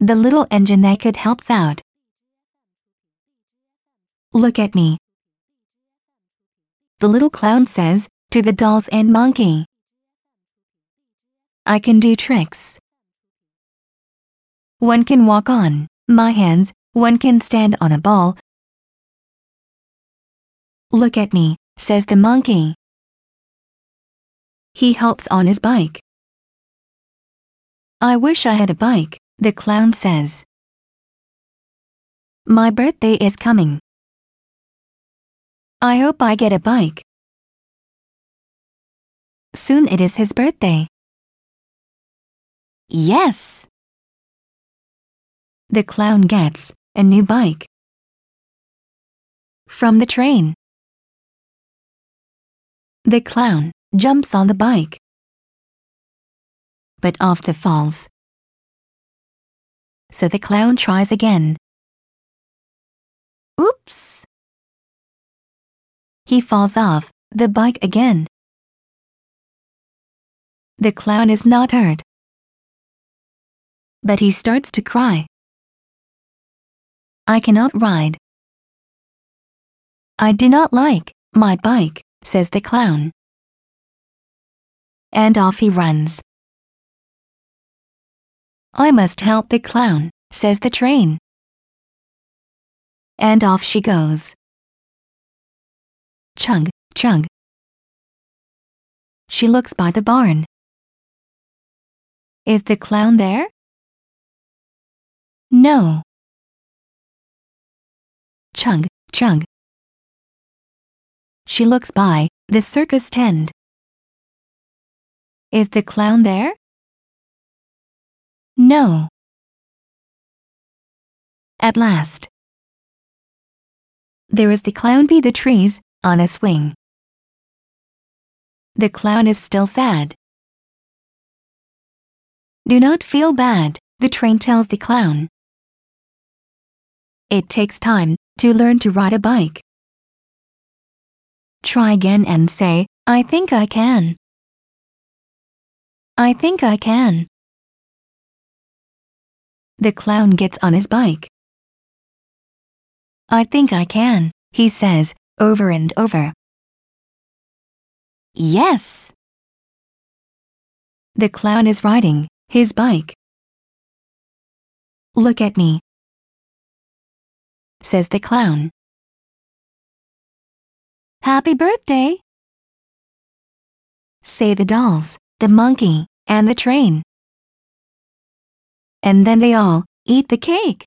the little engine that could helps out. Look at me. The little clown says to the dolls and monkey. I can do tricks. One can walk on my hands, one can stand on a ball. Look at me, says the monkey. He helps on his bike. I wish I had a bike, the clown says. My birthday is coming. I hope I get a bike. Soon it is his birthday. Yes! The clown gets a new bike. From the train. The clown jumps on the bike. But off the falls. So the clown tries again. Oops! He falls off the bike again. The clown is not hurt. But he starts to cry. I cannot ride. I do not like my bike, says the clown. And off he runs. I must help the clown, says the train. And off she goes. Chug, chug. She looks by the barn. Is the clown there? No. Chug, chug. She looks by the circus tent. Is the clown there? No. At last. There is the clown be the trees on a swing. The clown is still sad. Do not feel bad, the train tells the clown. It takes time to learn to ride a bike. Try again and say, I think I can. I think I can. The clown gets on his bike. I think I can, he says, over and over. Yes! The clown is riding his bike. Look at me, says the clown. Happy birthday! Say the dolls, the monkey, and the train. And then they all eat the cake.